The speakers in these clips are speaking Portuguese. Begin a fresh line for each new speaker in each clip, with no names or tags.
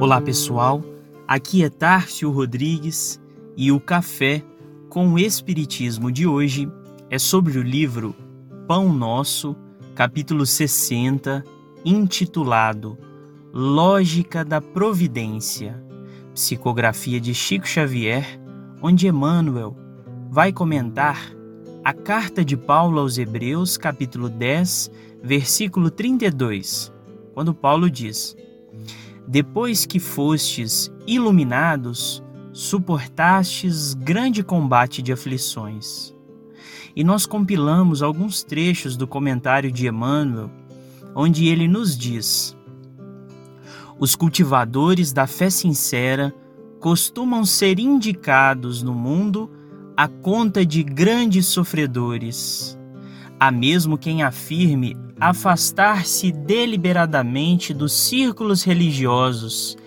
Olá pessoal, aqui é Tárcio Rodrigues e o Café com o Espiritismo de hoje é sobre o livro Pão Nosso, capítulo 60, intitulado Lógica da Providência, psicografia de Chico Xavier, onde Emmanuel vai comentar a carta de Paulo aos Hebreus, capítulo 10, versículo 32, quando Paulo diz depois que fostes iluminados, suportastes grande combate de aflições. E nós compilamos alguns trechos do comentário de Emmanuel, onde ele nos diz: Os cultivadores da fé sincera costumam ser indicados no mundo à conta de grandes sofredores. Há mesmo quem afirme afastar-se deliberadamente dos círculos religiosos,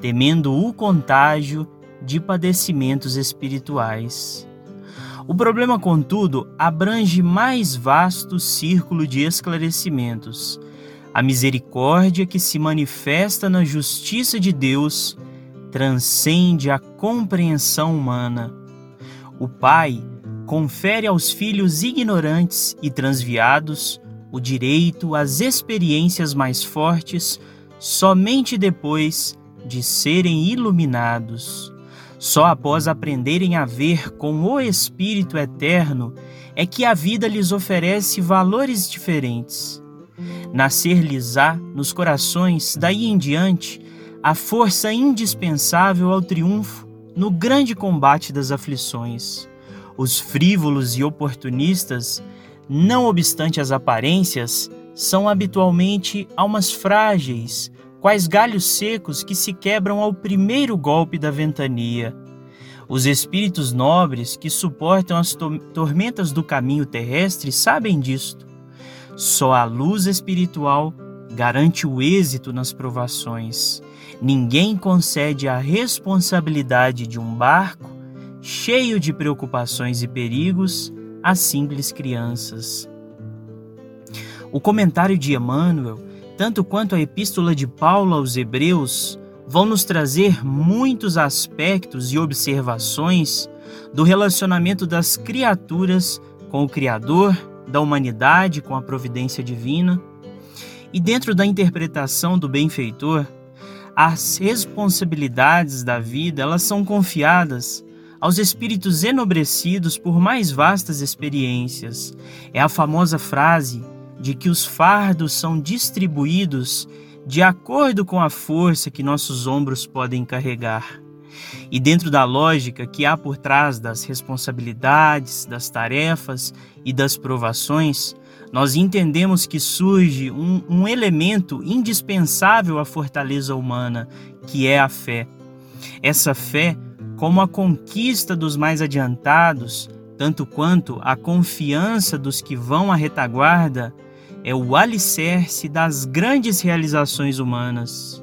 temendo o contágio de padecimentos espirituais. O problema, contudo, abrange mais vasto círculo de esclarecimentos. A misericórdia que se manifesta na justiça de Deus transcende a compreensão humana. O Pai confere aos filhos ignorantes e transviados o direito às experiências mais fortes somente depois de serem iluminados. Só após aprenderem a ver com o Espírito Eterno é que a vida lhes oferece valores diferentes. Nascer-lhes-á nos corações, daí em diante, a força indispensável ao triunfo no grande combate das aflições. Os frívolos e oportunistas não obstante as aparências, são habitualmente almas frágeis, quais galhos secos que se quebram ao primeiro golpe da ventania. Os espíritos nobres que suportam as tormentas do caminho terrestre sabem disto. Só a luz espiritual garante o êxito nas provações. Ninguém concede a responsabilidade de um barco cheio de preocupações e perigos às simples crianças. O comentário de Emmanuel, tanto quanto a epístola de Paulo aos Hebreus, vão nos trazer muitos aspectos e observações do relacionamento das criaturas com o Criador, da humanidade com a providência divina. E dentro da interpretação do benfeitor, as responsabilidades da vida, elas são confiadas aos espíritos enobrecidos por mais vastas experiências. É a famosa frase de que os fardos são distribuídos de acordo com a força que nossos ombros podem carregar. E dentro da lógica que há por trás das responsabilidades, das tarefas e das provações, nós entendemos que surge um, um elemento indispensável à fortaleza humana, que é a fé. Essa fé como a conquista dos mais adiantados, tanto quanto a confiança dos que vão à retaguarda, é o alicerce das grandes realizações humanas.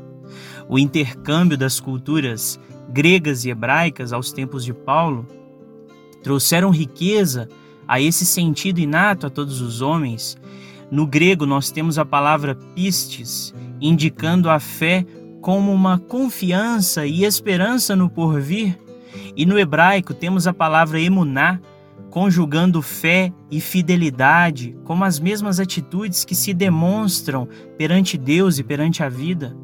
O intercâmbio das culturas gregas e hebraicas aos tempos de Paulo trouxeram riqueza a esse sentido inato a todos os homens. No grego, nós temos a palavra pistes, indicando a fé como uma confiança e esperança no porvir. E no hebraico temos a palavra emuná, conjugando fé e fidelidade como as mesmas atitudes que se demonstram perante Deus e perante a vida.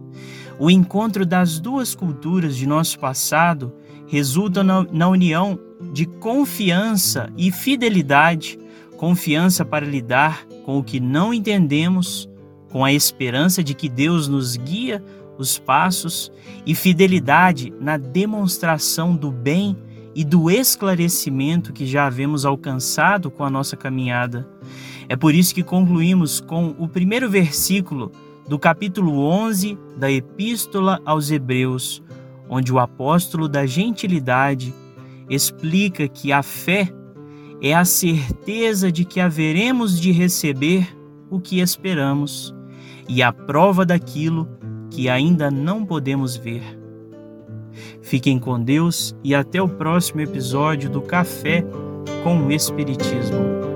O encontro das duas culturas de nosso passado resulta na, união de confiança e fidelidade, confiança para lidar com o que não entendemos, com a esperança de que Deus nos guia os passos e fidelidade na demonstração do bem e do esclarecimento que já havemos alcançado com a nossa caminhada. É por isso que concluímos com o primeiro versículo do capítulo 11 da Epístola aos Hebreus, onde o apóstolo da gentilidade explica que a fé é a certeza de que haveremos de receber o que esperamos e a prova daquilo que ainda não podemos ver. Fiquem com Deus e até o próximo episódio do Café com o Espiritismo.